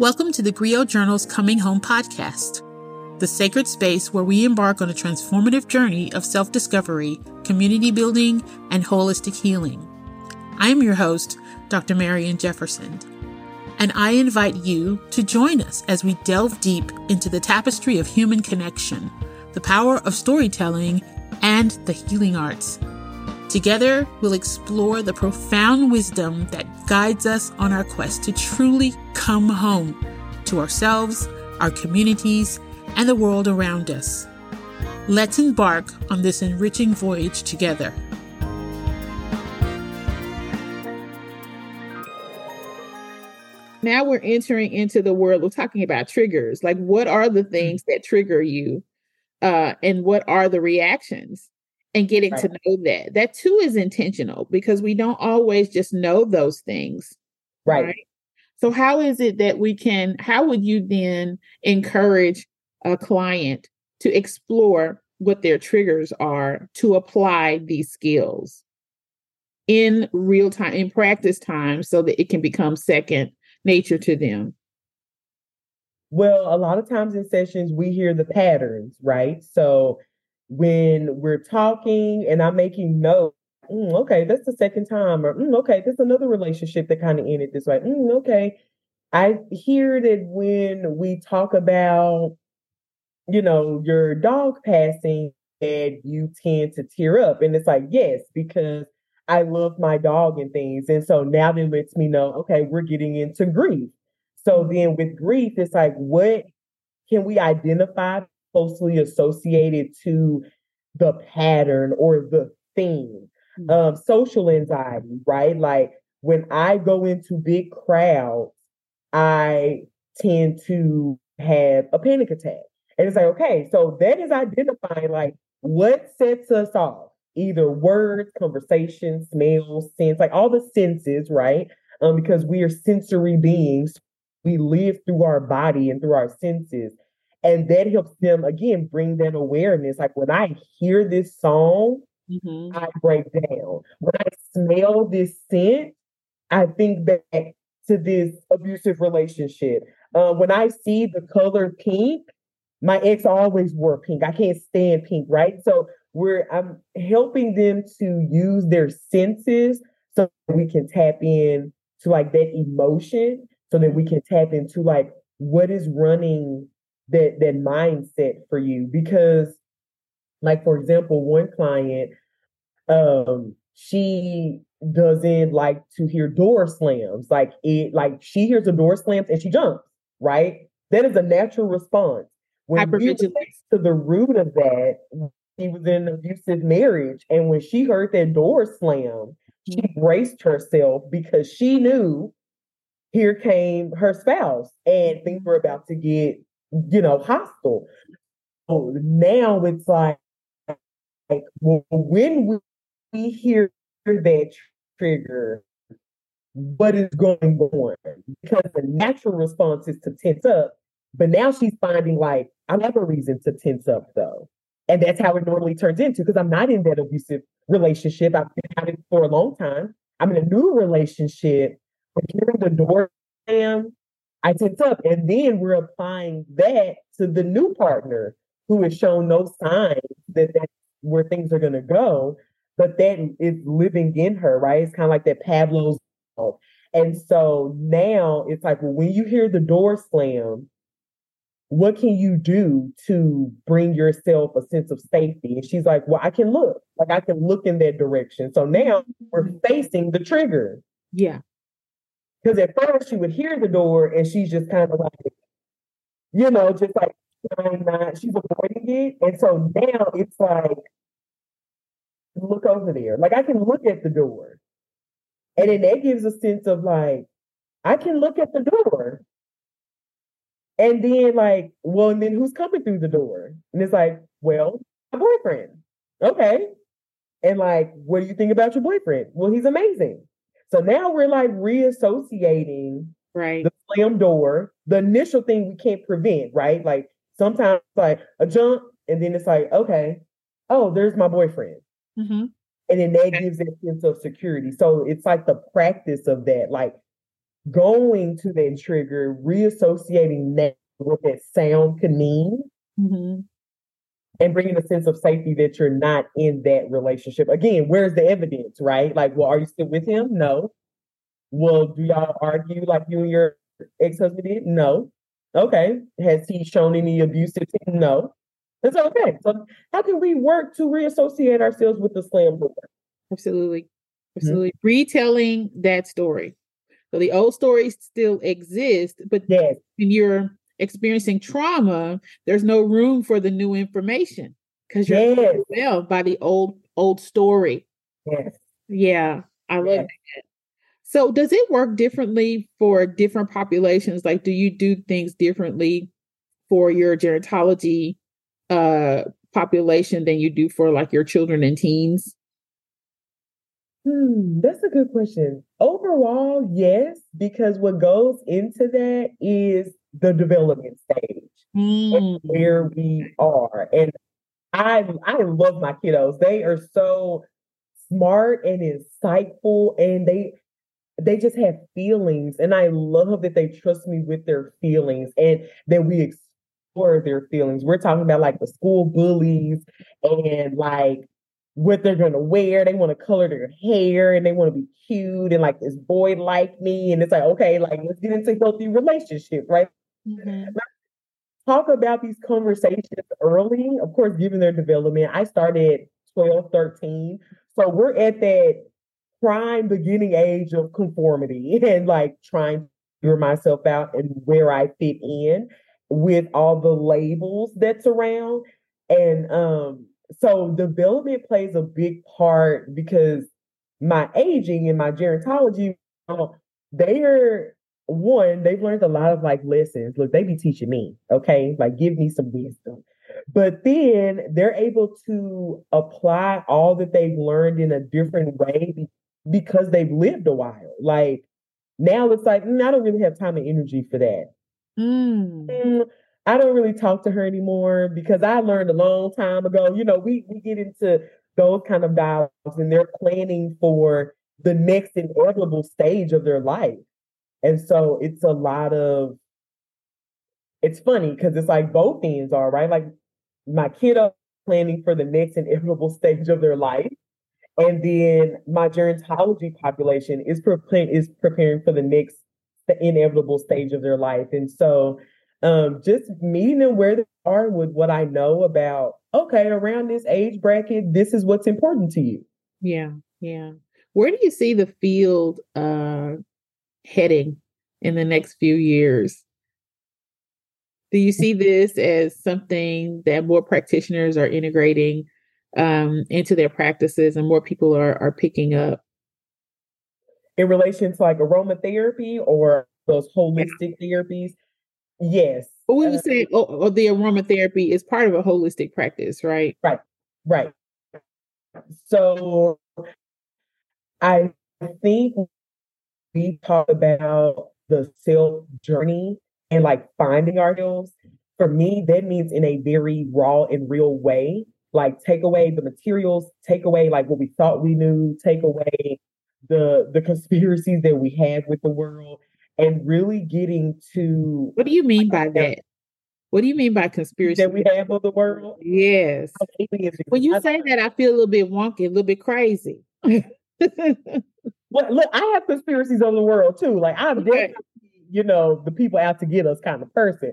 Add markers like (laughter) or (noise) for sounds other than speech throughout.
Welcome to the Griot Journal's Coming Home podcast, the sacred space where we embark on a transformative journey of self discovery, community building, and holistic healing. I am your host, Dr. Marian Jefferson, and I invite you to join us as we delve deep into the tapestry of human connection, the power of storytelling, and the healing arts. Together, we'll explore the profound wisdom that guides us on our quest to truly come home to ourselves, our communities, and the world around us. Let's embark on this enriching voyage together. Now we're entering into the world of talking about triggers. Like, what are the things that trigger you? Uh, and what are the reactions? And getting right. to know that. That too is intentional because we don't always just know those things. Right. right. So, how is it that we can, how would you then encourage a client to explore what their triggers are to apply these skills in real time, in practice time, so that it can become second nature to them? Well, a lot of times in sessions, we hear the patterns, right? So, when we're talking and I'm making notes, mm, okay, that's the second time, or mm, okay, that's another relationship that kind of ended this way. Mm, okay. I hear that when we talk about, you know, your dog passing, and you tend to tear up. And it's like, yes, because I love my dog and things. And so now that lets me know, okay, we're getting into grief. So then with grief, it's like, what can we identify closely associated to the pattern or the theme. Mm-hmm. Um, social anxiety, right? Like when I go into big crowds, I tend to have a panic attack. And it's like, okay, so that is identifying like what sets us off, either words, conversation, smells, sense, like all the senses, right? Um, because we are sensory beings. We live through our body and through our senses. And that helps them again bring that awareness. Like when I hear this song, mm-hmm. I break down. When I smell this scent, I think back to this abusive relationship. Uh, when I see the color pink, my ex always wore pink. I can't stand pink, right? So we're I'm helping them to use their senses so we can tap in to like that emotion, so that we can tap into like what is running that that mindset for you because like for example one client um she doesn't like to hear door slams. Like it like she hears a door slams and she jumps right? That is a natural response. When you to the root of that she was in an abusive marriage and when she heard that door slam she mm-hmm. braced herself because she knew here came her spouse and things were about to get you know, hostile. So now it's like, like well, when we hear that trigger, what is going on? Because the natural response is to tense up. But now she's finding like, I have a reason to tense up though. And that's how it normally turns into because I'm not in that abusive relationship. I've been out it for a long time. I'm in a new relationship. But hearing the door slam I tense up. And then we're applying that to the new partner who has shown no signs that that's where things are going to go. But that is living in her, right? It's kind of like that Pavlov's. And so now it's like, well, when you hear the door slam, what can you do to bring yourself a sense of safety? And she's like, well, I can look, like I can look in that direction. So now we're facing the trigger. Yeah. Because at first she would hear the door and she's just kind of like, you know, just like trying not, she's avoiding it. And so now it's like, look over there. Like I can look at the door. And then that gives a sense of like, I can look at the door. And then like, well, and then who's coming through the door? And it's like, well, my boyfriend. Okay. And like, what do you think about your boyfriend? Well, he's amazing. So now we're like reassociating right the slam door, the initial thing we can't prevent, right? Like sometimes like a jump, and then it's like, okay, oh, there's my boyfriend. Mm-hmm. And then that gives that sense of security. So it's like the practice of that. Like going to that trigger, reassociating that what that sound can mean. Mm-hmm. And bringing a sense of safety that you're not in that relationship. Again, where's the evidence, right? Like, well, are you still with him? No. Well, do y'all argue like you and your ex husband did? No. Okay. Has he shown any abusive? No. It's okay. So, how can we work to reassociate ourselves with the slam door? Absolutely. Mm-hmm. Absolutely. Mm-hmm. Retelling that story. So the old stories still exist, but yes. when you're experiencing trauma, there's no room for the new information because you're yes. well by the old old story. Yes. Yeah, I love yes. that. So does it work differently for different populations? Like do you do things differently for your gerontology uh population than you do for like your children and teens? Hmm, that's a good question. Overall, yes, because what goes into that is the development stage mm. where we are. And I I love my kiddos. They are so smart and insightful and they they just have feelings and I love that they trust me with their feelings and that we explore their feelings. We're talking about like the school bullies and like what they're gonna wear. They want to color their hair and they want to be cute and like this boy like me. And it's like, okay, like let's get into healthy relationship, right? Mm-hmm. Talk about these conversations early, of course, given their development. I started 12, 13. So we're at that prime beginning age of conformity (laughs) and like trying to figure myself out and where I fit in with all the labels that's around. And um, so development plays a big part because my aging and my gerontology, they are one, they've learned a lot of like lessons. Look, they be teaching me, okay? Like give me some wisdom. But then they're able to apply all that they've learned in a different way because they've lived a while. Like now it's like, mm, I don't really have time and energy for that. Mm. Mm, I don't really talk to her anymore because I learned a long time ago. You know, we we get into those kind of dialogues and they're planning for the next inevitable stage of their life. And so it's a lot of it's funny because it's like both ends are right. Like my kiddo planning for the next inevitable stage of their life. And then my gerontology population is preparing is preparing for the next the inevitable stage of their life. And so um, just meeting them where they are with what I know about, okay, around this age bracket, this is what's important to you. Yeah, yeah. Where do you see the field uh, heading in the next few years? Do you see this as something that more practitioners are integrating um, into their practices and more people are, are picking up? In relation to like aromatherapy or those holistic therapies, Yes. But we would uh, say oh, oh, the aromatherapy is part of a holistic practice, right? Right. Right. So I think we talk about the self journey and like finding ourselves. For me, that means in a very raw and real way. Like take away the materials, take away like what we thought we knew, take away the the conspiracies that we had with the world and really getting to what do you mean by that? What do you mean by conspiracy? That we have of the world? Yes. When you say that, I feel a little bit wonky, a little bit crazy. (laughs) (laughs) well, look, I have conspiracies of the world too. Like I'm okay. definitely, you know, the people out to get us kind of person.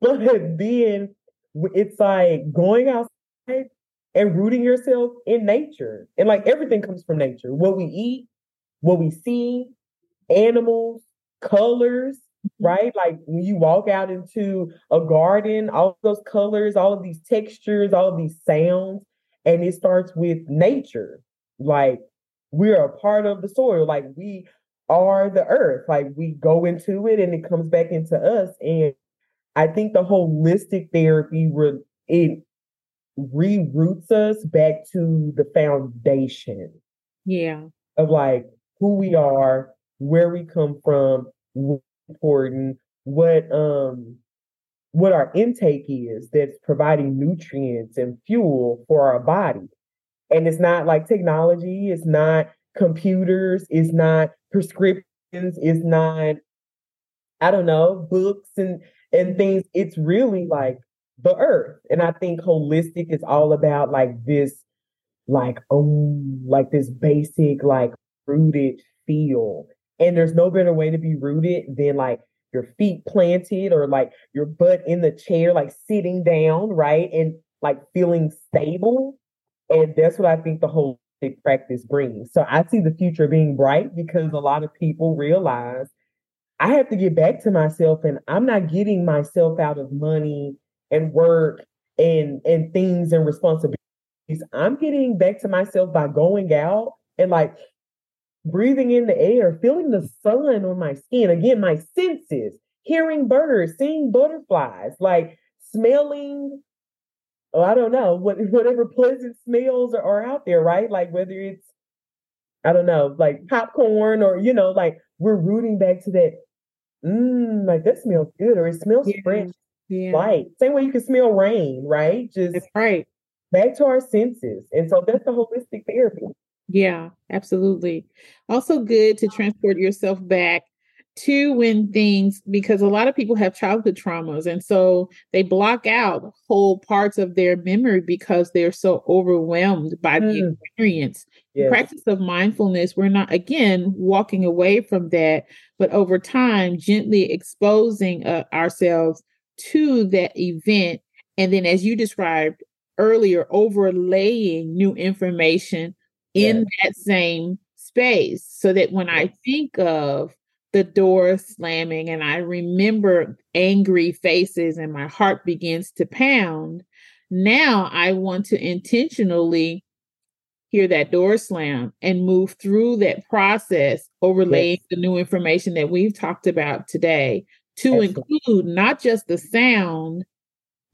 But (laughs) then it's like going outside and rooting yourself in nature. And like everything comes from nature. What we eat, what we see, animals, colors, mm-hmm. right? Like when you walk out into a garden, all those colors, all of these textures, all of these sounds, and it starts with nature. Like we're a part of the soil, like we are the earth, like we go into it and it comes back into us. And I think the holistic therapy re- it reroutes us back to the foundation. Yeah. Of like who we are, where we come from, what's important, what um what our intake is that's providing nutrients and fuel for our body. And it's not like technology, it's not computers, it's not prescriptions, it's not I don't know, books and and things. It's really like the earth. And I think holistic is all about like this, like, oh, like this basic, like rooted feel. And there's no better way to be rooted than like your feet planted or like your butt in the chair, like sitting down, right? And like feeling stable. And that's what I think the holistic practice brings. So I see the future being bright because a lot of people realize I have to get back to myself and I'm not getting myself out of money and work and and things and responsibilities. I'm getting back to myself by going out and like breathing in the air, feeling the sun on my skin. Again, my senses, hearing birds, seeing butterflies, like smelling. Oh, I don't know what (laughs) whatever pleasant smells are, are out there, right? Like whether it's I don't know, like popcorn or you know, like we're rooting back to that. Mmm, like that smells good, or it smells yeah. fresh yeah. light. Same way you can smell rain, right? Just that's right. Back to our senses. And so that's the holistic therapy. Yeah, absolutely. Also good to transport yourself back to when things because a lot of people have childhood traumas and so they block out whole parts of their memory because they're so overwhelmed by mm. the experience yes. practice of mindfulness we're not again walking away from that but over time gently exposing uh, ourselves to that event. And then, as you described earlier, overlaying new information in that same space so that when I think of the door slamming and I remember angry faces and my heart begins to pound, now I want to intentionally hear that door slam and move through that process, overlaying yes. the new information that we've talked about today to include not just the sound,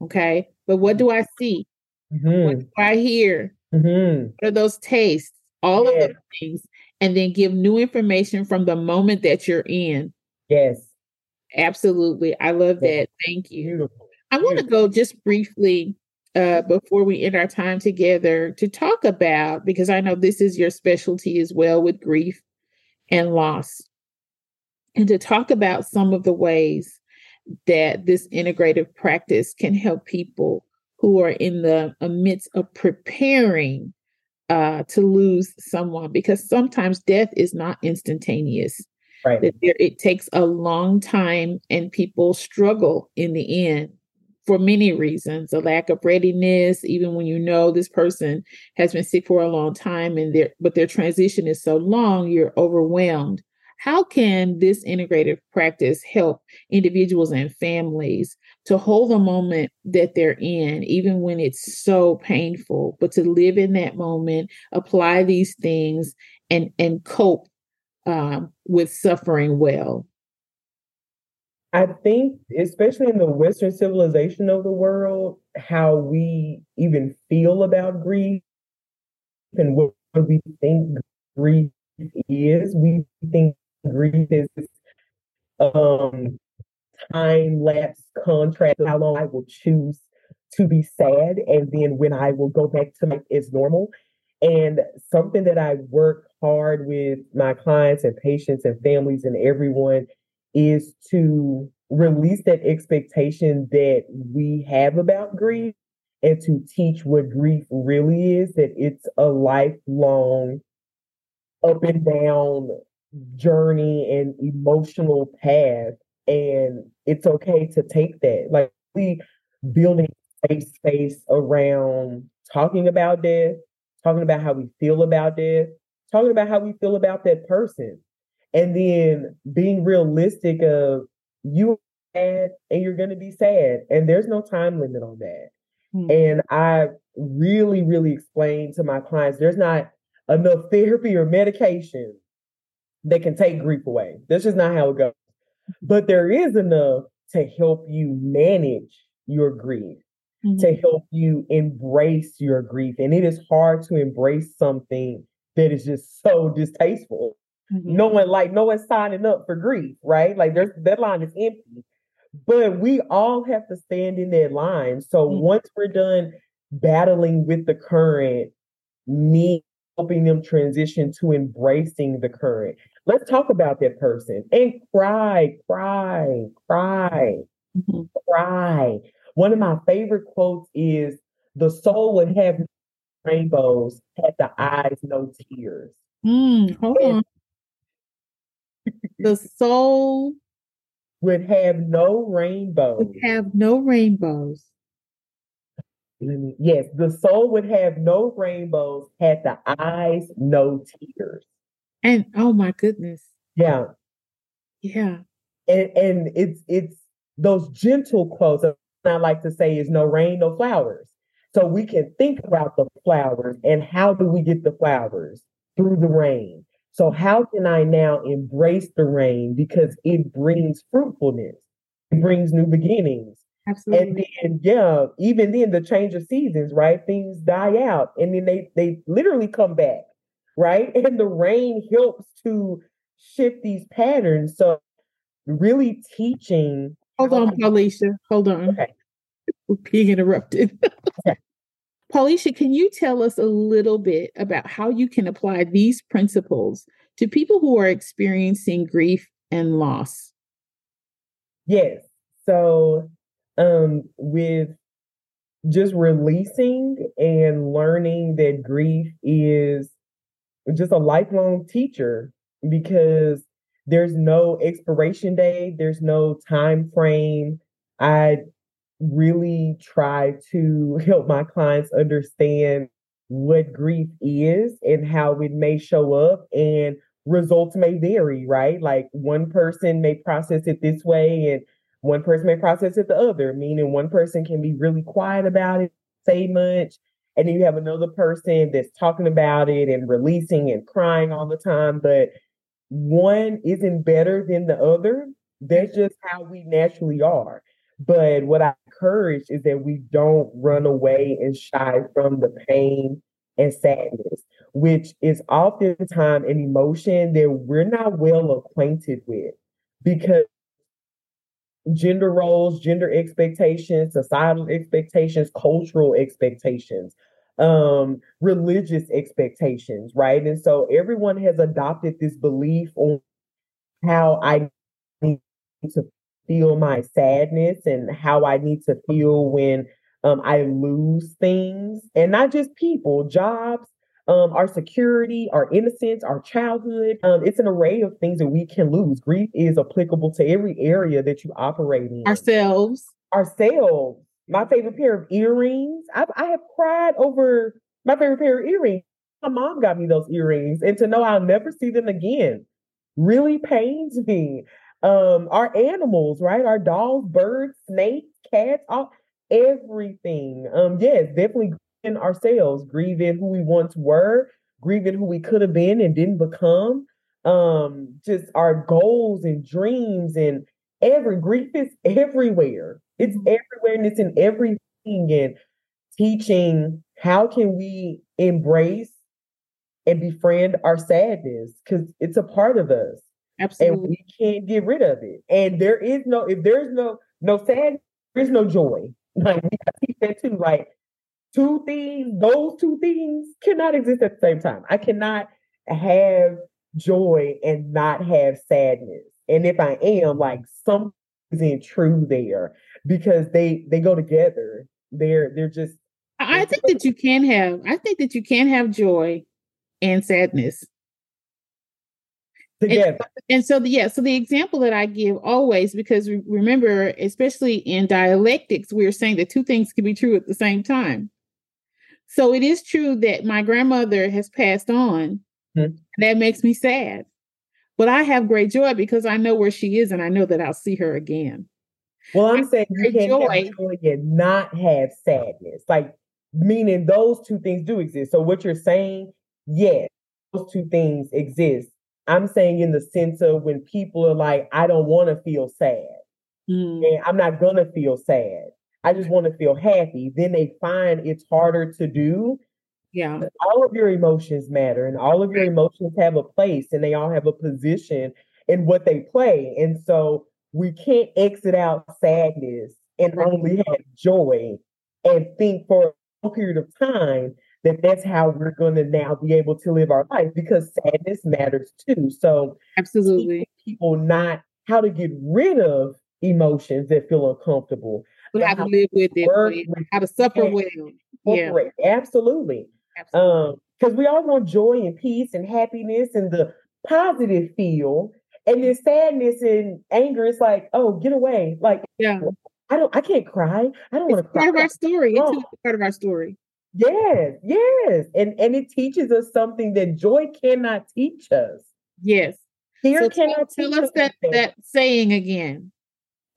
okay, but what do I see? Mm-hmm. What do I hear? Mm-hmm. What are those tastes? All yes. of those things. And then give new information from the moment that you're in. Yes. Absolutely. I love that. Thank you. Beautiful. I want to go just briefly uh, before we end our time together to talk about, because I know this is your specialty as well with grief and loss and to talk about some of the ways that this integrative practice can help people who are in the midst of preparing uh, to lose someone because sometimes death is not instantaneous. Right. That there, it takes a long time and people struggle in the end for many reasons a lack of readiness even when you know this person has been sick for a long time and their but their transition is so long you're overwhelmed how can this integrative practice help individuals and families to hold the moment that they're in, even when it's so painful, but to live in that moment, apply these things, and and cope um, with suffering well? I think, especially in the Western civilization of the world, how we even feel about grief and what we think grief is, we think grief is um time lapse contract how long I will choose to be sad and then when I will go back to my is normal. And something that I work hard with my clients and patients and families and everyone is to release that expectation that we have about grief and to teach what grief really is that it's a lifelong up and down journey and emotional path. And it's okay to take that. Like we building safe space around talking about death, talking about how we feel about death, talking about how we feel about that person. And then being realistic of you sad and you're gonna be sad. And there's no time limit on that. Mm-hmm. And I really, really explain to my clients there's not enough (laughs) therapy or medication that can take grief away. That's just not how it goes. But there is enough to help you manage your grief, mm-hmm. to help you embrace your grief. And it is hard to embrace something that is just so distasteful. Mm-hmm. No one like no one's signing up for grief, right? Like there's that line is empty. But we all have to stand in that line. So mm-hmm. once we're done battling with the current, me helping them transition to embracing the current. let's talk about that person and cry, cry, cry, mm-hmm. cry. One of my favorite quotes is the soul would have rainbows had the eyes no tears. Mm, hold on. the (laughs) soul would have no rainbows. Would have no rainbows. Yes, the soul would have no rainbows had the eyes no tears. And oh my goodness. Yeah. Yeah. And and it's it's those gentle quotes I like to say is no rain, no flowers. So we can think about the flowers and how do we get the flowers? Through the rain. So how can I now embrace the rain because it brings fruitfulness, it brings new beginnings. Absolutely. And then, yeah, even then the change of seasons, right? Things die out and then they they literally come back, right? (laughs) And the rain helps to shift these patterns. So really teaching. Hold on, Alicia. Hold on. Okay. We're being interrupted. (laughs) Paulichia, can you tell us a little bit about how you can apply these principles to people who are experiencing grief and loss? Yes. So, um, with just releasing and learning that grief is just a lifelong teacher because there's no expiration date, there's no time frame. I really try to (laughs) help my clients understand what grief is and how it may show up and results may vary, right? Like one person may process it this way and one person may process it the other, meaning one person can be really quiet about it, say much, and then you have another person that's talking about it and releasing and crying all the time, but one isn't better than the other. That's just how we naturally are. But what I encourage is that we don't run away and shy from the pain and sadness, which is oftentimes an emotion that we're not well acquainted with because gender roles, gender expectations, societal expectations, cultural expectations, um, religious expectations, right? And so everyone has adopted this belief on how I need to feel my sadness and how I need to feel when um, I lose things, and not just people, jobs, um, our security, our innocence, our childhood. Um, it's an array of things that we can lose. Grief is applicable to every area that you operate in. Ourselves. Ourselves. My favorite pair of earrings. I've, I have cried over my favorite pair of earrings. My mom got me those earrings, and to know I'll never see them again really pains me um our animals right our dogs birds snakes cats all everything um yes definitely ourselves grieving who we once were grieving who we could have been and didn't become um just our goals and dreams and every grief is everywhere it's mm-hmm. everywhere and it's in everything and teaching how can we embrace and befriend our sadness because it's a part of us Absolutely. And we can't get rid of it. And there is no, if there's no no sadness, there's no joy. Like we gotta teach that too. Like two things, those two things cannot exist at the same time. I cannot have joy and not have sadness. And if I am, like something isn't true there because they they go together. They're they're just I think that you can have I think that you can have joy and sadness together. And, and so, the, yeah, so the example that I give always, because remember, especially in dialectics, we're saying that two things can be true at the same time. So it is true that my grandmother has passed on. Mm-hmm. That makes me sad. But I have great joy because I know where she is and I know that I'll see her again. Well, I'm saying you can joy. have not have sadness. Like meaning those two things do exist. So what you're saying, yes, those two things exist. I'm saying in the sense of when people are like, I don't want to feel sad. Mm. And I'm not gonna feel sad. I just want to feel happy. Then they find it's harder to do. Yeah. All of your emotions matter and all of your emotions have a place and they all have a position in what they play. And so we can't exit out sadness and only have joy and think for a period of time that that's how we're going to now be able to live our life because sadness matters too. So absolutely people not how to get rid of emotions that feel uncomfortable. How, how to live with it, how to suffer well. Yeah. Absolutely. Absolutely. Um, because we all want joy and peace and happiness and the positive feel. And then sadness and anger it's like, oh, get away. Like, yeah. I don't I can't cry. I don't want to cry. Part of our story. Oh. It's part of our story. Yes, yes. And and it teaches us something that joy cannot teach us. Yes. Fear so cannot tell, tell us that, that saying again.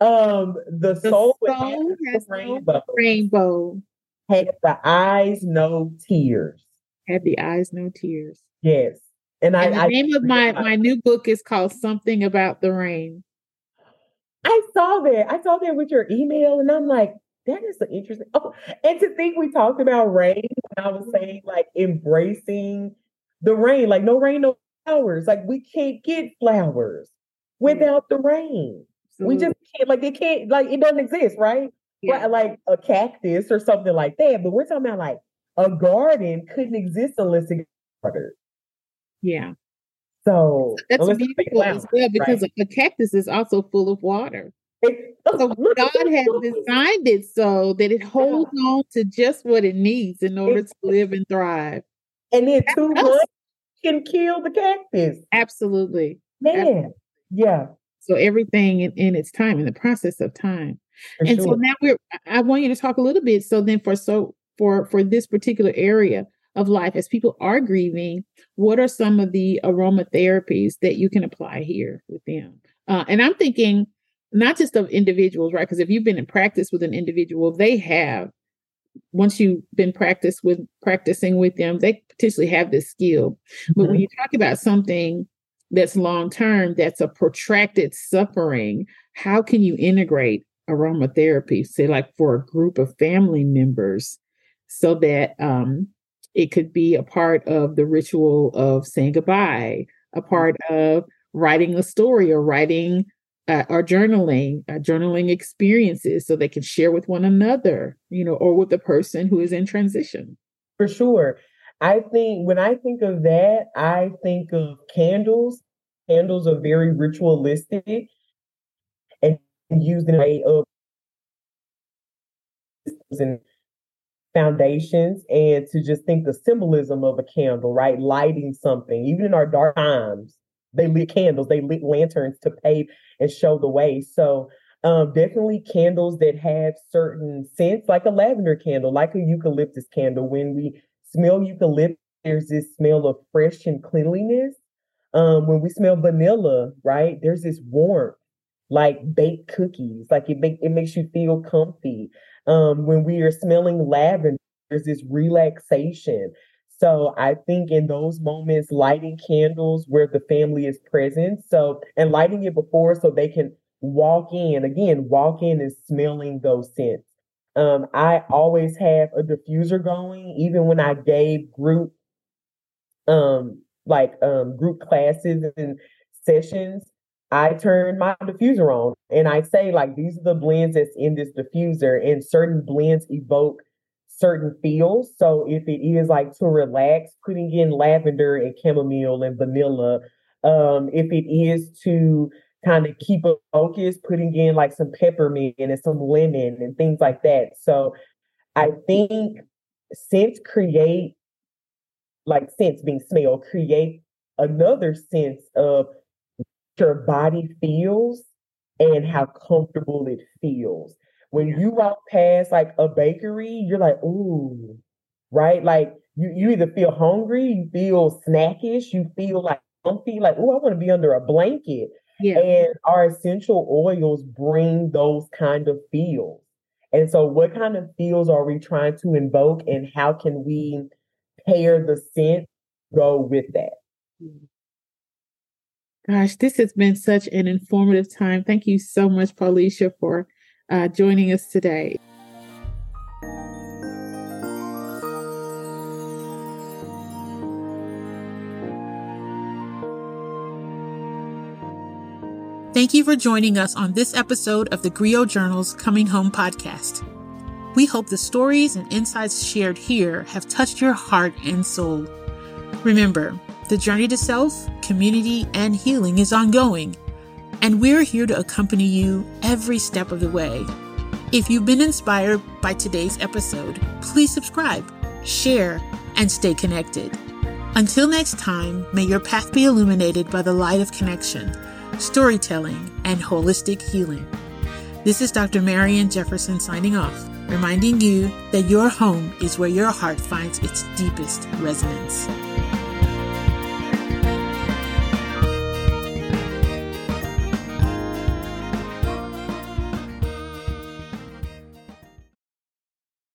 Um the, the soul, soul has rainbow. No rainbow. Had the eyes no tears. Had the eyes no tears. Yes. And, and I, the name of my my new book is called Something About the Rain. I saw that. I saw that with your email, and I'm like, that is so interesting. Oh, and to think we talked about rain, I was saying like embracing the rain, like no rain, no flowers. Like we can't get flowers without the rain. We mm. just can't, like, they can't, like, it doesn't exist, right? Yeah. Like a cactus or something like that. But we're talking about like a garden couldn't exist unless it water. Yeah. So that's beautiful as well because right? a cactus is also full of water. (laughs) so God has designed it so that it holds on to just what it needs in order to live and thrive. And then two can kill the cactus. Absolutely. Man. Absolutely. Yeah. So everything in, in, its time, in the process of time. For and sure. so now we're I want you to talk a little bit. So then for so for for this particular area, of life as people are grieving what are some of the aromatherapies that you can apply here with them uh, and i'm thinking not just of individuals right because if you've been in practice with an individual they have once you've been practice with practicing with them they potentially have this skill mm-hmm. but when mm-hmm. you talk about something that's long term that's a protracted suffering how can you integrate aromatherapy say like for a group of family members so that um, it could be a part of the ritual of saying goodbye, a mm-hmm. part of writing a story or writing uh, or journaling, uh, journaling experiences so they can share with one another, you know, or with the person who is in transition. For sure. I think when I think of that, I think of candles. Candles are very ritualistic and used in a way of and foundations and to just think the symbolism of a candle, right? Lighting something, even in our dark times, they lit candles, they lit lanterns to pave and show the way. So um, definitely candles that have certain scents, like a lavender candle, like a eucalyptus candle. When we smell eucalyptus, there's this smell of fresh and cleanliness. Um, when we smell vanilla, right, there's this warmth, like baked cookies. Like it make it makes you feel comfy. Um, when we are smelling lavender, there's this relaxation. So I think in those moments, lighting candles where the family is present. So and lighting it before so they can walk in again, walk in and smelling those scents. Um, I always have a diffuser going, even when I gave group um like um group classes and sessions. I turn my diffuser on and I say, like, these are the blends that's in this diffuser, and certain blends evoke certain feels. So if it is like to relax, putting in lavender and chamomile and vanilla. Um, if it is to kind of keep a focus, putting in like some peppermint and some lemon and things like that. So I think scents create like scents being smell create another sense of your body feels and how comfortable it feels. When you walk past like a bakery, you're like, ooh, right? Like you, you either feel hungry, you feel snackish, you feel like comfy, like, oh, I want to be under a blanket. Yeah. And our essential oils bring those kind of feels. And so, what kind of feels are we trying to invoke, and how can we pair the scent go with that? Gosh, this has been such an informative time. Thank you so much, Paulichia, for uh, joining us today. Thank you for joining us on this episode of the Griot Journal's Coming Home podcast. We hope the stories and insights shared here have touched your heart and soul. Remember, the journey to self, community, and healing is ongoing, and we're here to accompany you every step of the way. If you've been inspired by today's episode, please subscribe, share, and stay connected. Until next time, may your path be illuminated by the light of connection, storytelling, and holistic healing. This is Dr. Marian Jefferson signing off, reminding you that your home is where your heart finds its deepest resonance.